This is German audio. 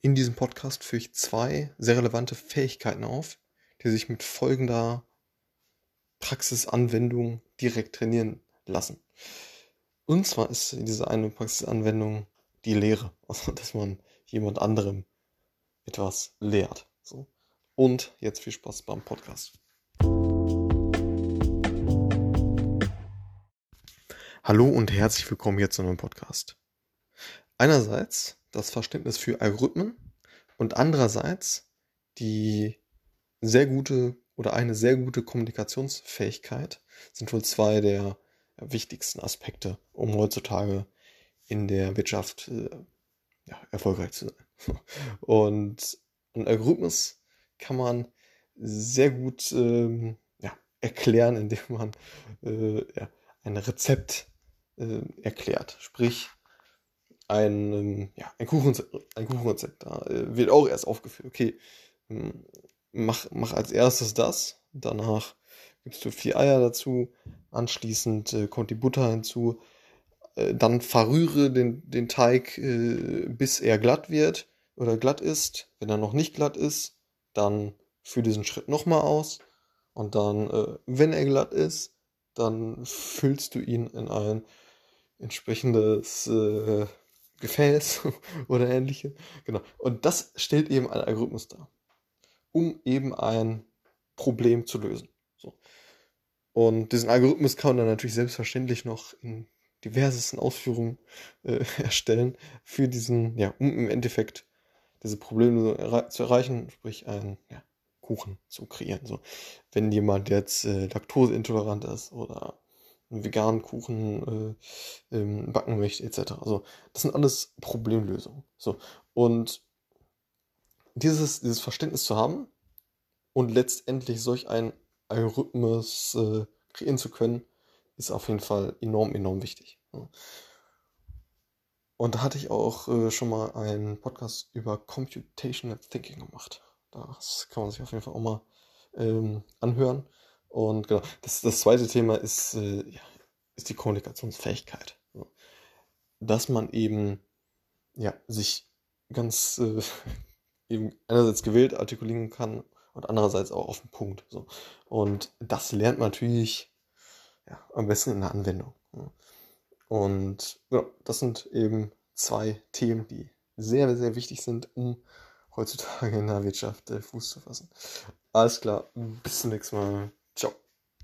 In diesem Podcast führe ich zwei sehr relevante Fähigkeiten auf, die sich mit folgender Praxisanwendung direkt trainieren lassen. Und zwar ist diese eine Praxisanwendung die Lehre, also dass man jemand anderem etwas lehrt. So. Und jetzt viel Spaß beim Podcast. Hallo und herzlich willkommen hier zu einem Podcast. Einerseits das Verständnis für Algorithmen und andererseits die sehr gute oder eine sehr gute Kommunikationsfähigkeit sind wohl zwei der wichtigsten Aspekte, um heutzutage in der Wirtschaft äh, ja, erfolgreich zu sein. Und ein Algorithmus kann man sehr gut ähm, ja, erklären, indem man äh, ja, ein Rezept äh, erklärt. Sprich, ein, ähm, ja, ein, Kuchenrezept, ein Kuchenrezept. Da äh, wird auch erst aufgeführt, okay, ähm, mach, mach als erstes das, danach gibst du vier Eier dazu, anschließend äh, kommt die Butter hinzu, äh, dann verrühre den, den Teig, äh, bis er glatt wird oder glatt ist. Wenn er noch nicht glatt ist, dann führe diesen Schritt nochmal aus und dann, äh, wenn er glatt ist, dann füllst du ihn in ein entsprechendes äh, Gefäß oder ähnliche. Genau. Und das stellt eben ein Algorithmus dar, um eben ein Problem zu lösen. So. Und diesen Algorithmus kann man dann natürlich selbstverständlich noch in diversesten Ausführungen äh, erstellen für diesen, ja, um im Endeffekt diese Probleme zu erreichen, sprich einen ja, Kuchen zu kreieren. So, wenn jemand jetzt äh, laktoseintolerant ist oder veganen Kuchen äh, ähm, backen möchte, etc. Also das sind alles Problemlösungen. So und dieses, dieses Verständnis zu haben und letztendlich solch ein Algorithmus äh, kreieren zu können, ist auf jeden Fall enorm, enorm wichtig. Ja. Und da hatte ich auch äh, schon mal einen Podcast über Computational Thinking gemacht. Das kann man sich auf jeden Fall auch mal ähm, anhören. Und genau, das, das zweite Thema ist, äh, ja, ist die Kommunikationsfähigkeit. Dass man eben ja, sich ganz äh, eben einerseits gewählt artikulieren kann und andererseits auch auf den Punkt. So. Und das lernt man natürlich ja, am besten in der Anwendung. Und ja, das sind eben zwei Themen, die sehr, sehr wichtig sind, um heutzutage in der Wirtschaft äh, Fuß zu fassen. Alles klar, bis zum nächsten Mal. Ciao.